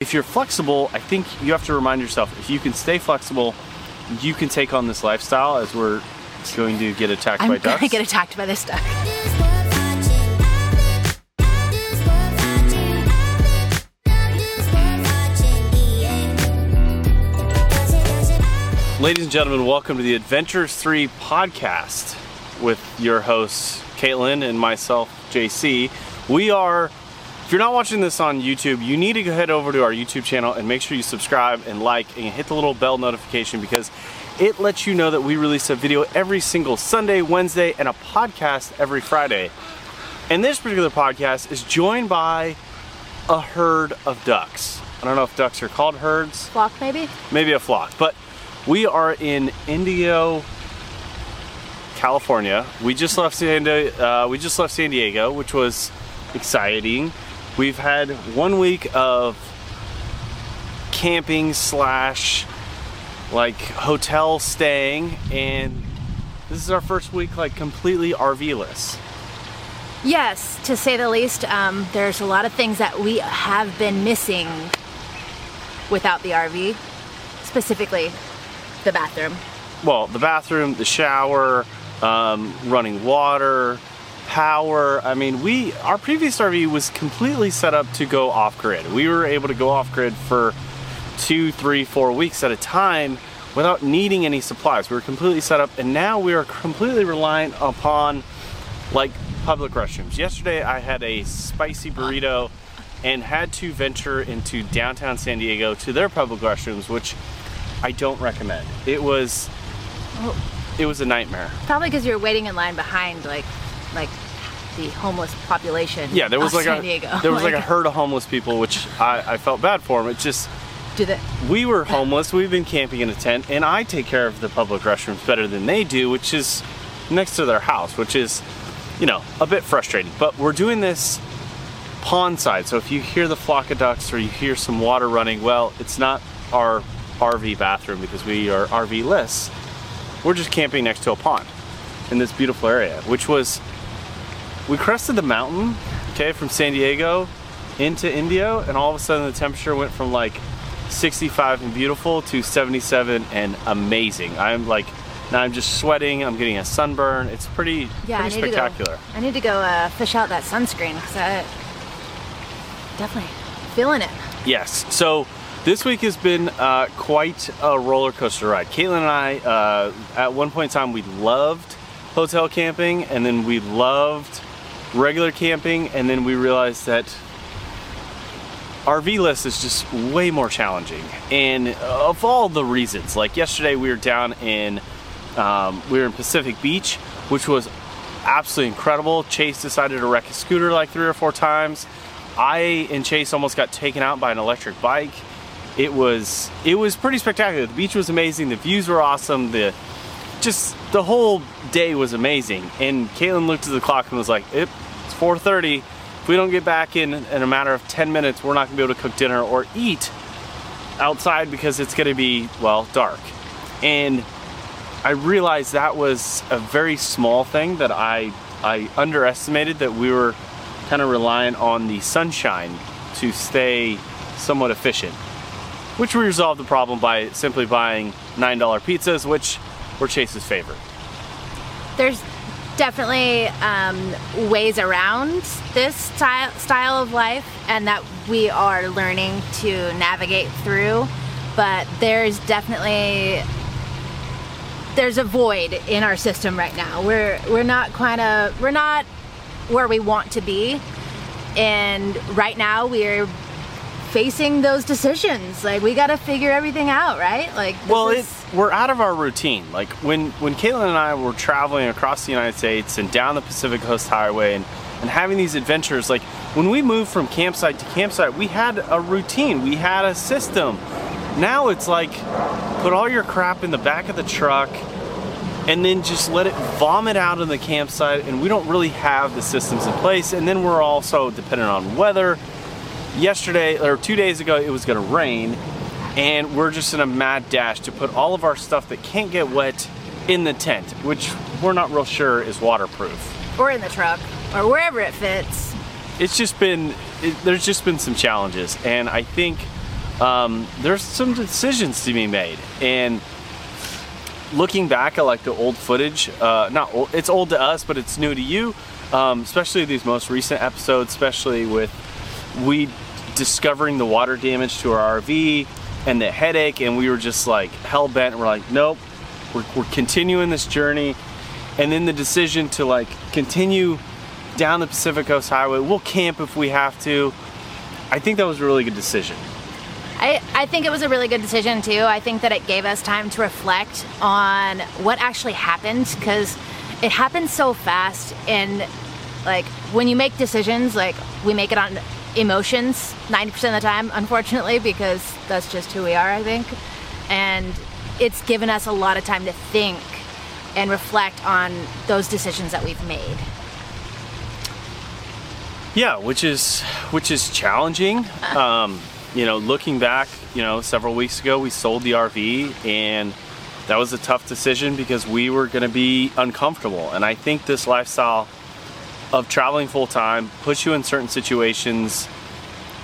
if you're flexible, I think you have to remind yourself if you can stay flexible, you can take on this lifestyle as we're going to get attacked I'm by ducks. gonna get attacked by this duck. Ladies and gentlemen, welcome to the Adventurous 3 podcast with your hosts, Katelyn and myself, JC. We are, if you're not watching this on YouTube, you need to go head over to our YouTube channel and make sure you subscribe and like and hit the little bell notification because it lets you know that we release a video every single Sunday, Wednesday, and a podcast every Friday. And this particular podcast is joined by a herd of ducks. I don't know if ducks are called herds Flock, maybe? maybe a flock. But we are in Indio, California. We just left San Diego, uh, we just left San Diego, which was exciting. We've had one week of camping slash like hotel staying, and this is our first week like completely RV-less. Yes, to say the least. Um, there's a lot of things that we have been missing without the RV, specifically the bathroom. well, the bathroom, the shower, um, running water, power. I mean, we our previous RV was completely set up to go off grid. We were able to go off grid for two, three, four weeks at a time without needing any supplies. We were completely set up, and now we are completely reliant upon like public restrooms. Yesterday, I had a spicy burrito and had to venture into downtown San Diego to their public restrooms, which I don't recommend. It was it was a nightmare. Probably because you're waiting in line behind, like, like the homeless population. Yeah, there was like San a Diego. there was like a herd of homeless people, which I, I felt bad for them. It just we were homeless. We've been camping in a tent, and I take care of the public restrooms better than they do, which is next to their house, which is you know a bit frustrating. But we're doing this pond side, so if you hear the flock of ducks or you hear some water running, well, it's not our RV bathroom because we are RV less. We're just camping next to a pond in this beautiful area, which was we crested the mountain, okay, from San Diego into Indio, and all of a sudden the temperature went from like 65 and beautiful to 77 and amazing. I'm like, now I'm just sweating. I'm getting a sunburn. It's pretty, yeah, pretty I spectacular. go. I need to go uh, fish out that sunscreen because I definitely feeling it. Yes. So this week has been uh, quite a roller coaster ride. Katelyn and I, uh, at one point in time, we loved hotel camping, and then we loved regular camping, and then we realized that RV list is just way more challenging. And of all the reasons, like yesterday, we were down in um, we were in Pacific Beach, which was absolutely incredible. Chase decided to wreck his scooter like three or four times. I and Chase almost got taken out by an electric bike. It was it was pretty spectacular. The beach was amazing. The views were awesome. The just the whole day was amazing. And Katelyn looked at the clock and was like, "Yep, it's 4:30. If we don't get back in in a matter of 10 minutes, we're not gonna be able to cook dinner or eat outside because it's gonna be well dark." And I realized that was a very small thing that I I underestimated that we were kind of reliant on the sunshine to stay somewhat efficient. Which we resolved the problem by simply buying $9 pizzas, which were Chase's favorite. There's definitely um, ways around this style style of life, and that we are learning to navigate through. But there's definitely there's a void in our system right now. We're we're not kind of we're not where we want to be, and right now we're facing those decisions. Like we got to figure everything out, right? Like this Well, it, is- we're out of our routine. Like when when Katelyn and I were traveling across the United States and down the Pacific Coast Highway and and having these adventures, like when we moved from campsite to campsite, we had a routine. We had a system. Now it's like put all your crap in the back of the truck and then just let it vomit out in the campsite and we don't really have the systems in place and then we're also dependent on weather yesterday or two days ago it was going to rain and we're just in a mad dash to put all of our stuff that can't get wet in the tent which we're not real sure is waterproof or in the truck or wherever it fits. it's just been it, there's just been some challenges and i think um, there's some decisions to be made. And looking back at like the old footage, uh, not old, it's old to us, but it's new to you. Um, especially these most recent episodes, especially with we discovering the water damage to our RV and the headache, and we were just like hell bent. We're like, nope, we're, we're continuing this journey, and then the decision to like continue down the Pacific Coast Highway. We'll camp if we have to. I think that was a really good decision. I, I think it was a really good decision too. I think that it gave us time to reflect on what actually happened because it happened so fast and like when you make decisions like we make it on emotions 90% of the time unfortunately because that's just who we are i think. And it's given us a lot of time to think and reflect on those decisions that we've made. Yeah which is which is challenging. Um, you know looking back you know several weeks ago we sold the rv and that was a tough decision because we were going to be uncomfortable. And I think this lifestyle of traveling full time puts you in certain situations,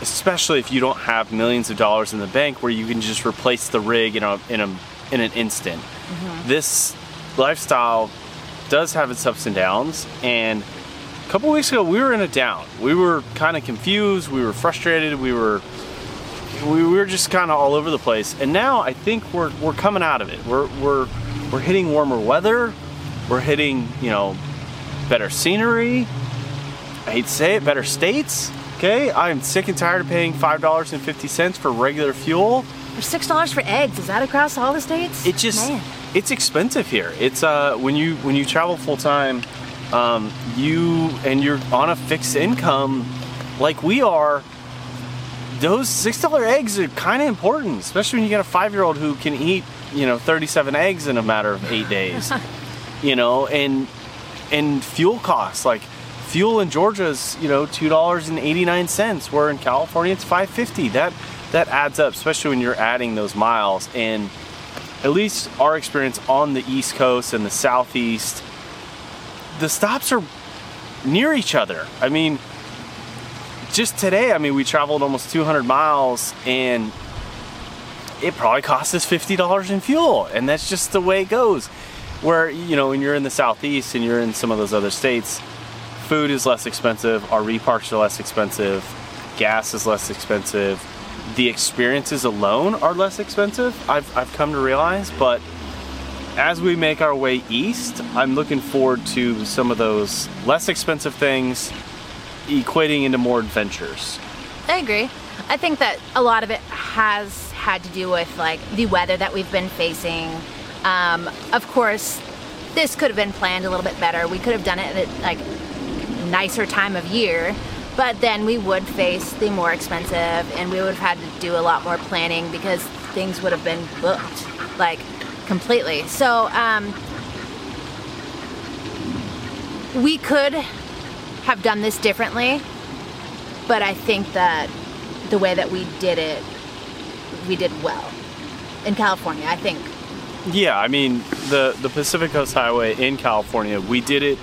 especially if you don't have millions of dollars in the bank where you can just replace the rig in a in a in an instant. Mm-hmm. This lifestyle does have its ups and downs and a couple weeks ago we were in a down. We were kind of confused, we were frustrated, we were we were just kind of all over the place. And now I think we're we're coming out of it. We're we're we're hitting warmer weather. We're hitting you know better scenery. I hate to say it, better states. Okay, I'm sick and tired of paying five dollars and fifty cents for regular fuel. Or six dollars for eggs. Is that across all the states? It just Man. it's expensive here. It's uh when you when you travel full time, um, you and you're on a fixed income like we are those six dollar eggs are kind of important, especially when you got a five year old who can eat you know 37 eggs in a matter of eight days. you know, and and fuel costs like fuel in Georgia is you know two dollars and eighty nine cents, where in California it's five fifty. That that adds up, especially when you're adding those miles. And at least our experience on the East Coast and the Southeast, the stops are near each other. I mean, just today, I mean, we traveled almost 200 miles and it probably cost us $50 in fuel. And that's just the way it goes. Where, you know, when you're in the Southeast and you're in some of those other states, food is less expensive, RV parks are less expensive, gas is less expensive, the experiences alone are less expensive, I've, I've come to realize. But as we make our way east, I'm looking forward to some of those less expensive things equating into more adventures. I agree. I think that a lot of it has had to do with like the weather that we've been facing. Um, of course, this could have been planned a little bit better. We could have done it at like nicer time of year, but then we would face the more expensive, and we would have had to do a lot more planning because things would have been booked like completely. So um, we could have done this differently, but I think that the way that we did it, we did well in California. I think. Yeah, I mean the the Pacific Coast Highway in California, we did it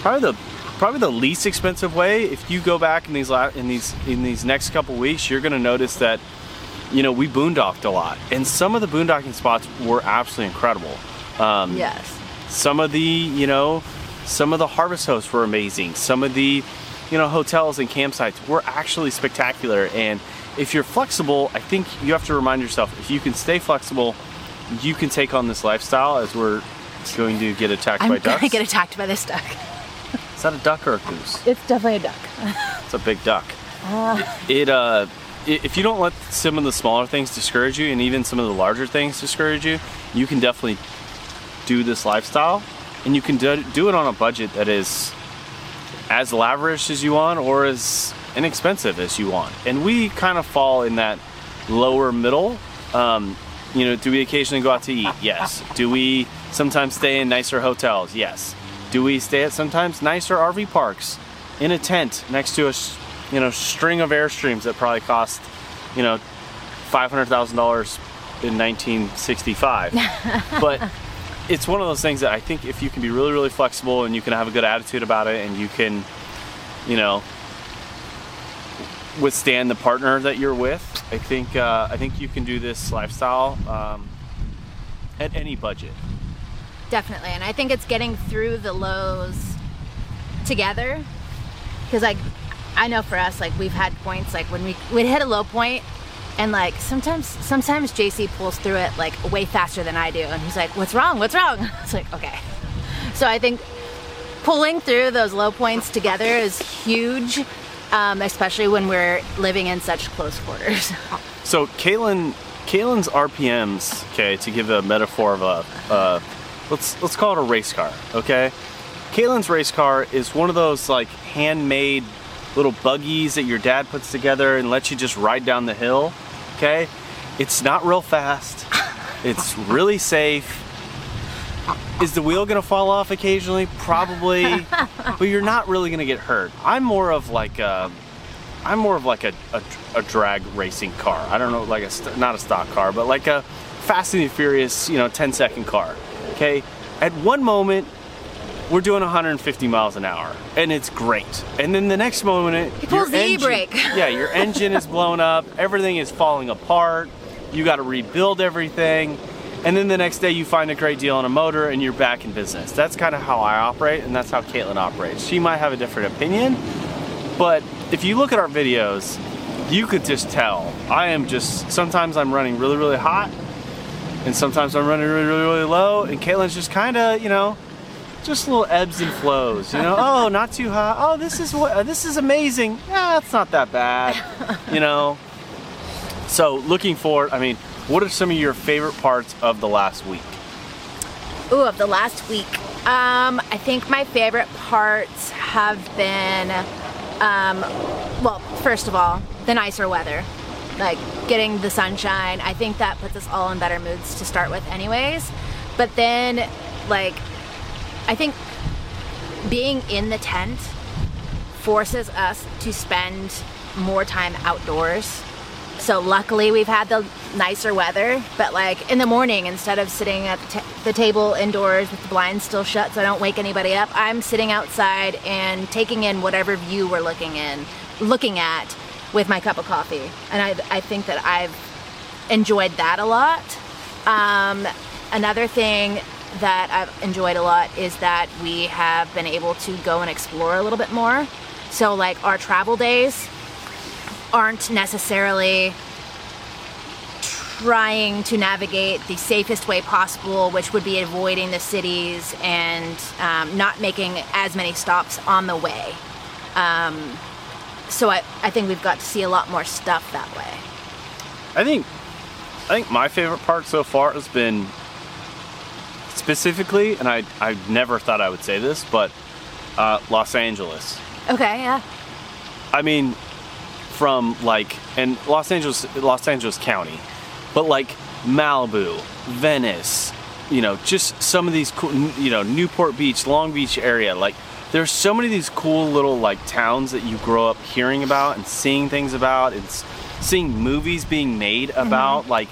probably the probably the least expensive way. If you go back in these la- in these in these next couple weeks, you're going to notice that you know we boondocked a lot, and some of the boondocking spots were absolutely incredible. Um, yes. Some of the you know some of the harvest hosts were amazing. Some of the, you know, hotels and campsites were actually spectacular. And if you're flexible, I think you have to remind yourself if you can stay flexible, you can take on this lifestyle as we're going to get attacked I'm by ducks. I'm gonna get attacked by this duck. Is that a duck or a goose? It's definitely a duck. it's a big duck. Uh. It, uh, if you don't let some of the smaller things discourage you, and even some of the larger things discourage you, you can definitely do this lifestyle and you can do, do it on a budget that is as lavish as you want or as inexpensive as you want. And we kind of fall in that lower middle. Um, you know, do we occasionally go out to eat? Yes. Do we sometimes stay in nicer hotels? Yes. Do we stay at sometimes nicer RV parks in a tent next to a you know string of airstreams that probably cost you know five hundred thousand dollars in 1965? but it's one of those things that I think if you can be really, really flexible and you can have a good attitude about it and you can, you know, withstand the partner that you're with. I think uh, I think you can do this lifestyle um, at any budget. Definitely, and I think it's getting through the lows together. Because like, I know for us, like we've had points like when we we hit a low point, and like sometimes sometimes JC pulls through it like way faster than I do, and he's like, "What's wrong? What's wrong?" It's like okay. So I think pulling through those low points together is huge, um, especially when we're living in such close quarters. So Katelyn, Katelyn's RPMs, okay, to give a metaphor of a, uh, let's let's call it a race car, okay. Katelyn's race car is one of those like handmade little buggies that your dad puts together and lets you just ride down the hill, okay. It's not real fast. It's really safe. Is the wheel gonna fall off occasionally? Probably, but you're not really gonna get hurt. I'm more of like a, I'm more of like a, a, a drag racing car. I don't know, like a st- not a stock car, but like a Fast and the Furious, you know, 10 second car. Okay, at one moment we're doing 150 miles an hour, and it's great. And then the next moment, He pulls the engine- e-brake. yeah, your engine is blown up. Everything is falling apart. You got to rebuild everything. And then the next day you find a great deal on a motor and you're back in business. That's kind of how I operate and that's how Katelyn operates. She might have a different opinion, but if you look at our videos, you could just tell. I am just, sometimes I'm running really, really hot and sometimes I'm running really, really, really low and Katelyn's just kind of, you know, just little ebbs and flows, you know. oh, not too hot. Oh, this is what uh, this is amazing. Yeah, it's not that bad, you know. So looking forward, I mean, what are some of your favorite parts of the last week? Ooh, of the last week. Um, I think my favorite parts have been, um, well, first of all, the nicer weather. Like getting the sunshine. I think that puts us all in better moods to start with, anyways. But then, like, I think being in the tent forces us to spend more time outdoors. So luckily we've had the nicer weather, but like in the morning instead of sitting at the, the table indoors with the blinds still shut so I don't wake anybody up, I'm sitting outside and taking in whatever view we're looking in, looking at with my cup of coffee. And I, I think that I've enjoyed that a lot. Um, another thing that I've enjoyed a lot is that we have been able to go and explore a little bit more. So like our travel days aren't necessarily trying to navigate the safest way possible, which would be avoiding the cities and um, not making as many stops on the way. Um, so I, I think we've got to see a lot more stuff that way. I think I think my favorite part so far has been specifically, and I I never thought I would say this, but uh, Los Angeles. Okay, yeah. I mean, from like and Los Angeles, Los Angeles County, but like Malibu, Venice, you know, just some of these cool, you know, Newport Beach, Long Beach area. Like, there's so many of these cool little like towns that you grow up hearing about and seeing things about and seeing movies being made about. Like,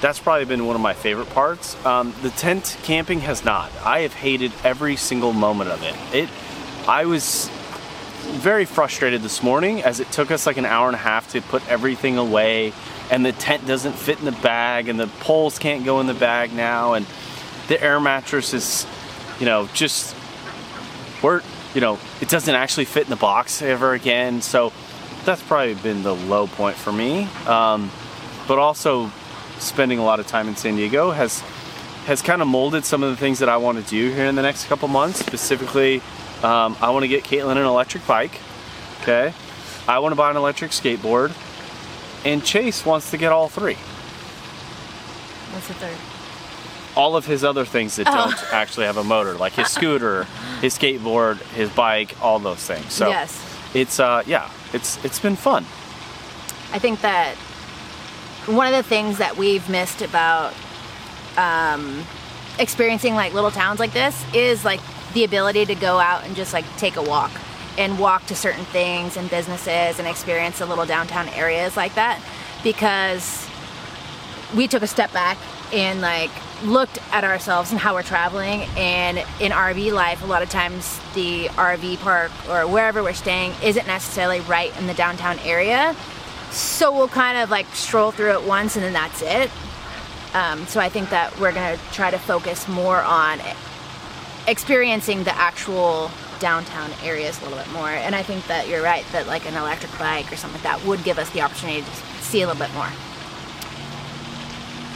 that's probably been one of my favorite parts. Um, the tent camping has not. I have hated every single moment of it. It, I was very frustrated this morning as it took us like an hour and a half to put everything away and the tent doesn't fit in the bag and the poles can't go in the bag now and the air mattress is you know just we're you know it doesn't actually fit in the box ever again. So that's probably been the low point for me. Um, but also spending a lot of time in san diego has has kind of molded some of the things that i want to do here in the next couple months specifically um, I want to get Katelyn an electric bike. Okay. I want to buy an electric skateboard. And Chase wants to get all three. What's the third? All of his other things that don't actually have a motor, like his scooter, his skateboard, his bike, all those things. So Yes. it's uh yeah, it's it's been fun. I think that one of the things that we've missed about um, experiencing like little towns like this is like the ability to go out and just like take a walk and walk to certain things and businesses and experience the little downtown areas like that because we took a step back and like looked at ourselves and how we're traveling. And in RV life a lot of times the RV park or wherever we're staying isn't necessarily right in the downtown area. So we'll kind of like stroll through it once and then that's it. Um, so I think that we're gonna try to focus more on experiencing the actual downtown areas a little bit more and I think that you're right that like an electric bike or something like that would give us the opportunity to see a little bit more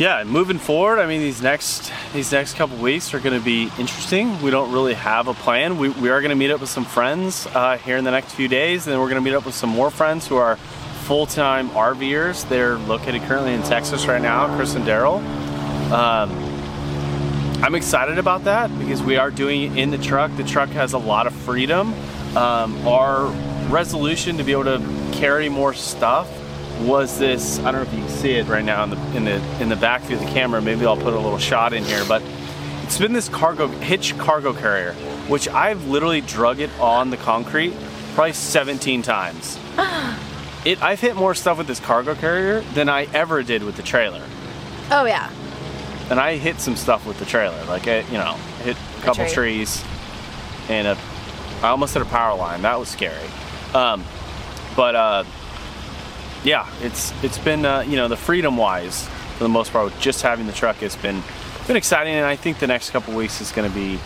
yeah, moving forward, I mean, these next these next couple weeks are going to be interesting. We don't really have a plan. We, we are going to meet up with some friends uh, here in the next few days, and then we're going to meet up with some more friends who are full-time RVers. They're located currently in Texas right now, Chris and Daryl. Um, I'm excited about that because we are doing it in the truck. The truck has a lot of freedom. Um, our resolution to be able to carry more stuff was this I don't know if you can see it right now in the in the in the back view of the camera maybe I'll put a little shot in here but it's been this cargo hitch cargo carrier which I've literally drug it on the concrete probably 17 times it I've hit more stuff with this cargo carrier than I ever did with the trailer oh yeah and I hit some stuff with the trailer like it, you know hit a couple trees and a I almost hit a power line that was scary um, but uh yeah, it's it's been uh, you know the freedom wise for the most part, just having the truck has been been exciting, and I think the next couple weeks is going to be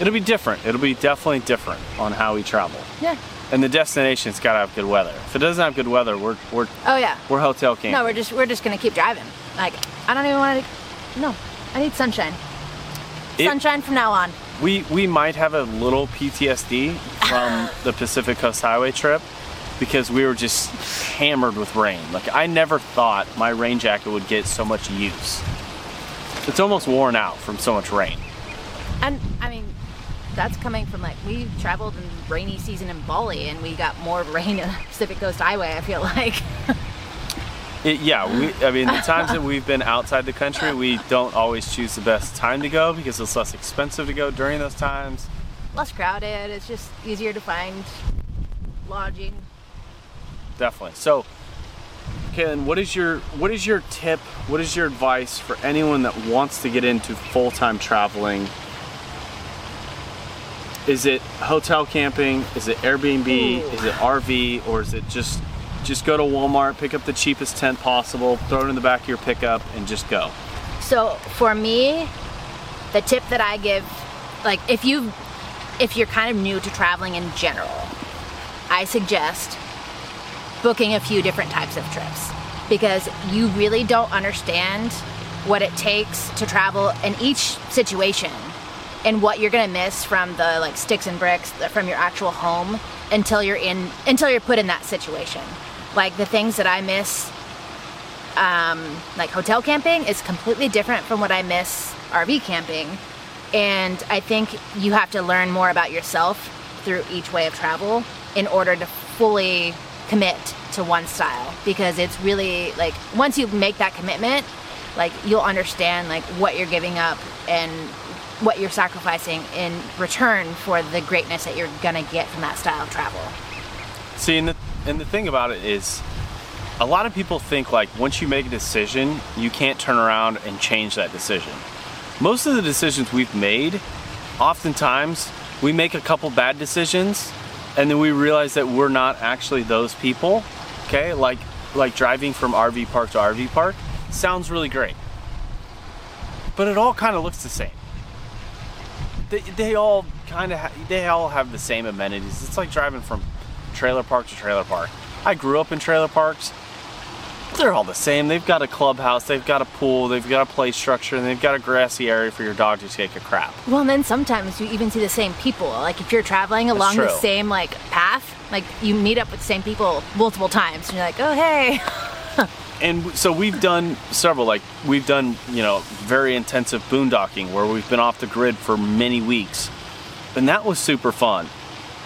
it'll be different. It'll be definitely different on how we travel. Yeah. And the destination's got to have good weather. If it doesn't have good weather, we're we're oh yeah we're hotel camping. No, we're just we're just gonna keep driving. Like I don't even want to. No, I need sunshine. It, sunshine from now on. We we might have a little PTSD from the Pacific Coast Highway trip because we were just hammered with rain. Like I never thought my rain jacket would get so much use. It's almost worn out from so much rain. And I mean, that's coming from like we traveled in rainy season in Bali and we got more rain in the Pacific Coast Highway. I feel like. It, yeah, we, I mean, the times that we've been outside the country, we don't always choose the best time to go because it's less expensive to go during those times. Less crowded. It's just easier to find lodging definitely. So, Katelyn, what is your what is your tip? What is your advice for anyone that wants to get into full time traveling? Is it hotel camping? Is it Airbnb? Ooh. Is it RV? Or is it just just go to Walmart, pick up the cheapest tent possible, throw it in the back of your pickup, and just go? So for me, the tip that I give, like if you if you're kind of new to traveling in general, I suggest booking a few different types of trips because you really don't understand what it takes to travel in each situation and what you're gonna miss from the like sticks and bricks from your actual home until you're in until you're put in that situation like the things that i miss um, like hotel camping is completely different from what i miss rv camping. And i think you have to learn more about yourself through each way of travel in order to fully commit to one style. Because it's really like once you make that commitment like you'll understand like what you're giving up and what you're sacrificing in return for the greatness that you're gonna get from that style of travel. See and the, and the thing about it is a lot of people think like once you make a decision you can't turn around and change that decision. Most of the decisions we've made oftentimes we make a couple bad decisions and then we realize that we're not actually those people okay? Like like driving from rv park to rv park sounds really great. But it all kind of looks the same. They, they all kind of ha- they all have the same amenities. It's like driving from trailer park to trailer park i grew up in trailer parks they're all the same. They've got a clubhouse, they've got a pool, they've got a play structure, and they've got a grassy area for your dog to take a crap. Well, and then sometimes you even see the same people. Like if you're traveling along the same like path, like you meet up with the same people multiple times, and you're like, oh hey. and so we've done several. Like we've done, you know, very intensive boondocking where we've been off the grid for many weeks, and that was super fun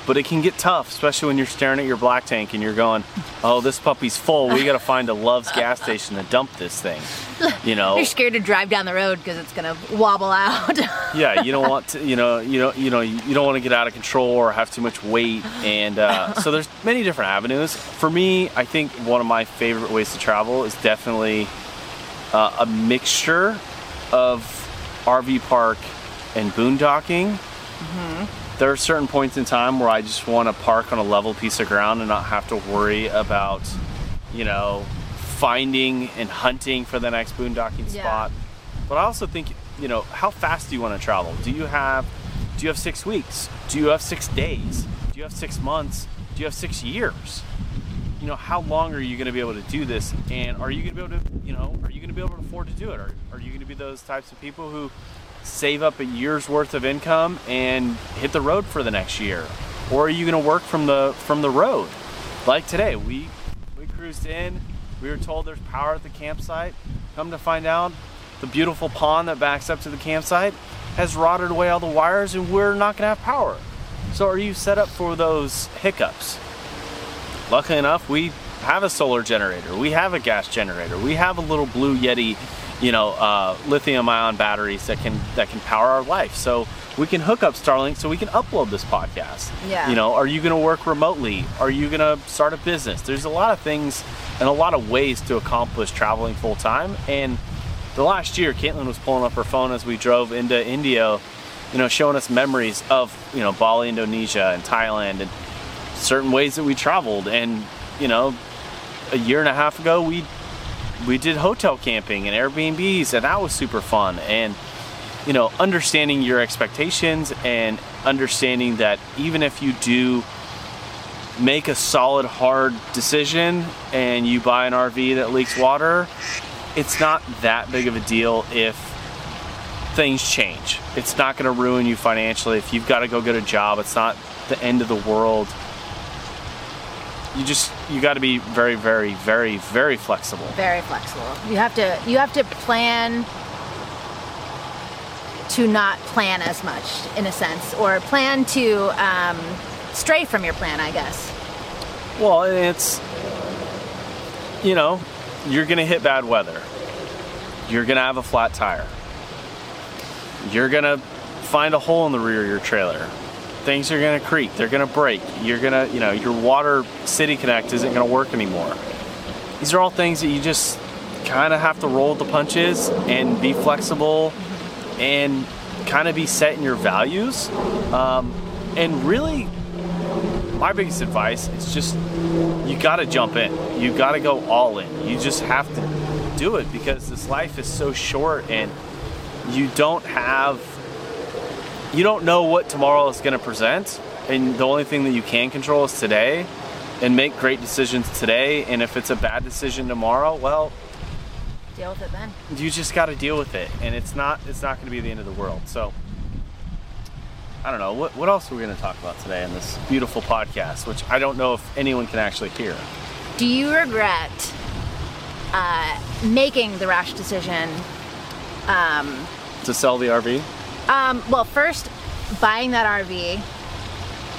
but it can get tough, especially when you're staring at your black tank and you're going, "Oh, this puppy's full. We got to find a Love's gas station to dump this thing." You know, you're scared to drive down the road because it's gonna wobble out. yeah, you don't want to. You know, you know, you know, you don't want to get out of control or have too much weight, and uh, so there's many different avenues. For me, I think one of my favorite ways to travel is definitely uh, a mixture of RV park and boondocking, there are certain points in time where I just want to park on a level piece of ground and not have to worry about, you know, finding and hunting for the next boondocking Yeah. spot. But I also think, you know, how fast do you want to travel? Do you have do you have 6 weeks? Do you have 6 days? Do you have 6 months? Do you have 6 years? You know, how long are you going to be able to do this? And are you going to be able to, you know, are you going to be able to afford to do it? Are, are you going to be those types of people who save up a year's worth of income and hit the road for the next year? Or are you to work from the from the road? Like today, we we cruised in. We were told there's power at the campsite. Come to find out, the beautiful pond that backs up to the campsite has rotted away all the wires, and we're not to have power. So, are you set up for those hiccups? Luckily enough, we have a solar generator. We have a gas generator. We have a little blue Yeti, you know, uh, lithium-ion batteries that can that can power our life. So we can hook up Starlink so we can upload this podcast. Yeah. You know, are you going to work remotely? Are you going to start a business? There's a lot of things and a lot of ways to accomplish traveling full time. And the last year, Katelyn was pulling up her phone as we drove into Indio, you know, showing us memories of you know Bali, Indonesia, and Thailand, and certain ways that we traveled. And you know, a year and a half ago, we we did hotel camping and Airbnbs, and that was super fun. And you know, understanding your expectations and understanding that even if you do make a solid, hard decision and you buy an RV that leaks water, it's not that big of a deal if things change. It's not going to ruin you financially. If you've got to go get a job, it's not the end of the world. You just you got to be very very very very flexible. very flexible. You have to you have to plan to not plan as much in a sense, or plan to um, stray from your plan, I guess. Well, it's you know, you're to hit bad weather. You're to have a flat tire. You're to find a hole in the rear of your trailer. Things are to creak, they're to break. You're to, you know, your water city connect isn't to work anymore. These are all things that you just kind of have to roll the punches and be flexible and kind of be set in your values. Um, and really, my biggest advice is just you got to jump in. You got to go all in. You just have to do it because this life is so short and you don't have you don't know what tomorrow is going to present and the only thing that you can control is today and make great decisions today and if it's a bad decision tomorrow well Deal with it then. you just got to deal with it and it's not it's not going to be the end of the world so i don't know what, what else are we going to talk about today in this beautiful podcast which i don't know if anyone can actually hear Do you regret uh, making the rash decision? to sell the rv Um, well, first buying that RV,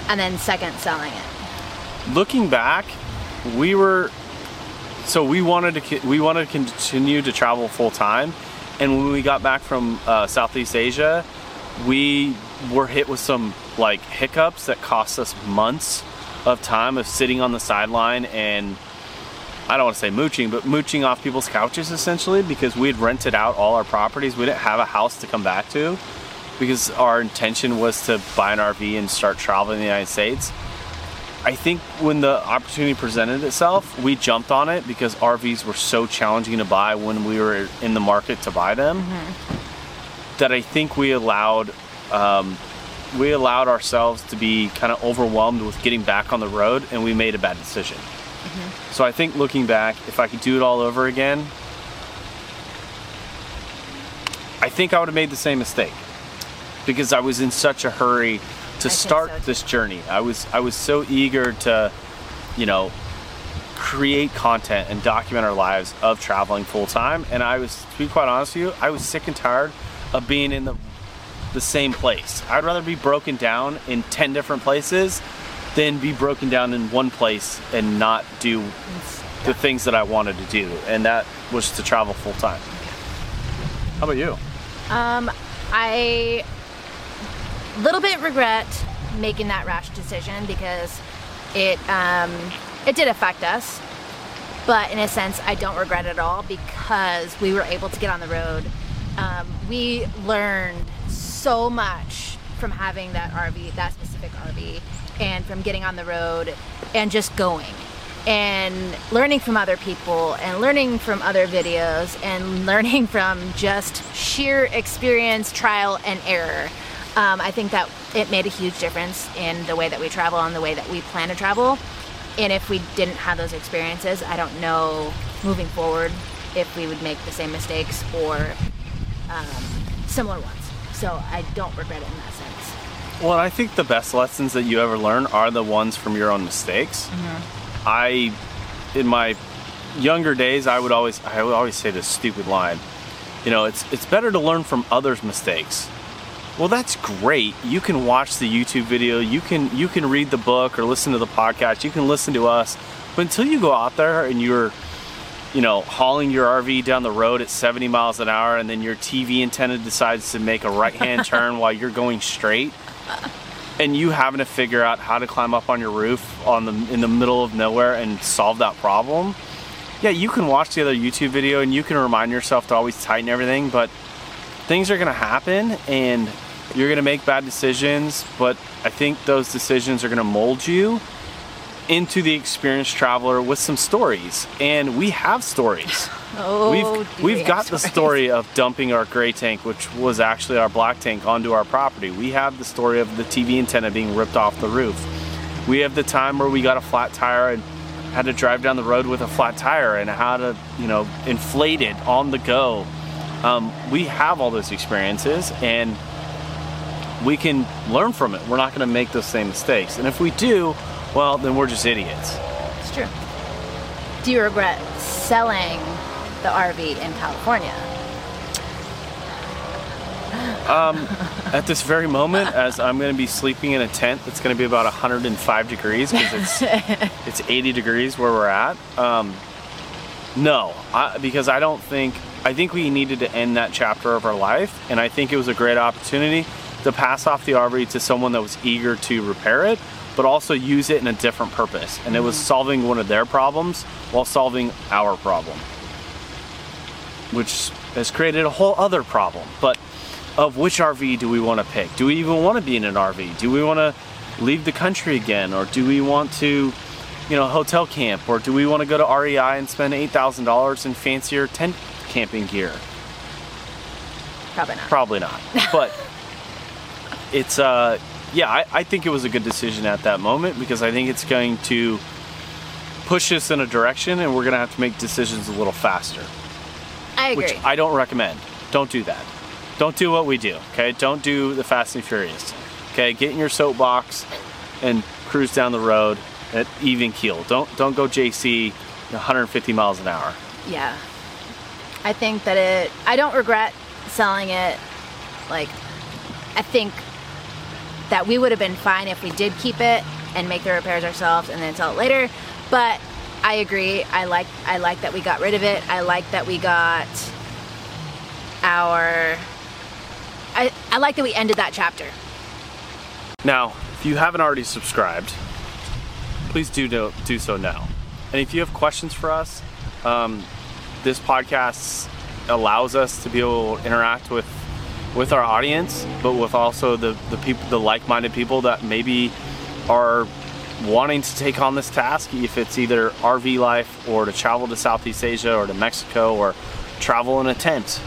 and then second selling it. looking back we were so we wanted to we wanted to continue to travel full time and when we got back from uh, southeast asia we were hit with some like hiccups that cost us months of time of sitting on the sideline and I don't want to say mooching, but mooching off people's couches essentially because we had rented out all our properties. We didn't have a house to come back to because our intention was to buy an RV and start traveling the United States. I think when the opportunity presented itself, we jumped on it because RVs were so challenging to buy when we were in the market to buy them. That I think we allowed um, we allowed ourselves to be kind of overwhelmed with getting back on the road, and we made a bad decision. So I think looking back, if I could do it all over again, I think I would have made the same mistake because I was in such a hurry to think start so, this journey. I was I was so eager to, you know, create content and document our lives of traveling full time. And I was, to be quite honest with you, I was sick and tired of being in the the same place. I'd rather be broken down in ten different places than be broken down in one place and not do the things that I wanted to do. And that was to travel full time. How about you? Um, I little bit regret making that rash decision because it um, it did affect us, but in a sense, I don't regret it at all because we were able to get on the road Um, we learned so much from having that RV, that specific RV, and from getting on the road and just going and learning from other people and learning from other videos and learning from just sheer experience, trial, and error. Um, I think that it made a huge difference in the way that we travel and the way that we plan to travel. And if we didn't have those experiences, I don't know moving forward if we would make the same mistakes or um, similar ones. So I don't regret it in that sense. Well, I think the best lessons that you ever learn are the ones from your own mistakes. Mm-hmm. I, in my younger days, I would always I would always say this stupid line. You know, it's it's better to learn from others' mistakes. Well, that's great. You can watch the YouTube video, you can you can read the book or listen to the podcast, you can listen to us. But until you go out there and you're you know, hauling your RV down the road at 70 miles an hour and then your TV antenna decides to make a right-hand turn while you're going straight and you having to figure out how to climb up on your roof on the in the middle of nowhere and solve that problem. Yeah, you can watch the other YouTube video and you can remind yourself to always tighten everything, but things are going to happen and you're going to make bad decisions, but I think those decisions are going to mold you into the experienced traveler with some stories. And we have stories. Oh, we've we've we got the story of dumping our gray tank, which was actually our black tank, onto our property. We have the story of the TV antenna being ripped off the roof. We have the time where we got a flat tire and had to drive down the road with a flat tire and how to, you know, inflate it on the go. Um, we have all those experiences and we can learn from it. We're not going to make those same mistakes. And if we do, well, then we're just idiots. It's true. Do you regret selling the RV in California? At this very moment, as I'm going to be sleeping in a tent that's going to be about 105 degrees because it's it's 80 degrees where we're at. Um, no, I, because I don't think I think we needed to end that chapter of our life, and I think it was a great opportunity to pass off the RV to someone that was eager to repair it, but also use it in a different purpose, and it was mm-hmm. solving one of their problems while solving our problem, which has created a whole other problem. But of which RV do we want to pick? Do we even want to be in an RV? Do we want to leave the country again, or do we want to, you know, hotel camp, or do we want to go to REI and spend eight thousand dollars in fancier tent camping gear? Probably not. Probably not. But it's uh yeah, I, I think it was a good decision at that moment because I think it's going to push us in a direction and we're gonna have to make decisions a little faster. I agree. Which I don't recommend. Don't do that. Don't do what we do, okay? Don't do the Fast and Furious. Okay, get in your soapbox and cruise down the road at even keel. Don't don't go JC 150 miles an hour. yeah. I think that it. I don't regret selling it. Like, I think that we would have been fine if we did keep it and make the repairs ourselves and then sell it later. But I agree. I like. I like that we got rid of it. I like that we got our. I, I like that we ended that chapter. Now, if you haven't already subscribed, please do do, do so now. And if you have questions for us, um, this podcast allows us to be able to interact with with our audience, but with also the the people, the like-minded people that maybe are wanting to take on this task. If it's either RV life or to travel to Southeast Asia or to Mexico or travel in a tent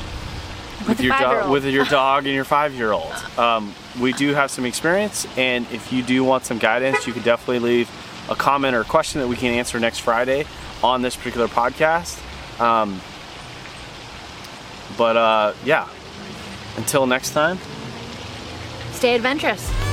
With a your dog, with your dog and your five-year-old. Um, we do have some experience, and if you do want some guidance, you can definitely leave a comment or a question that we can answer next Friday on this particular podcast. Um, but uh, yeah, until next time. Stay adventurous.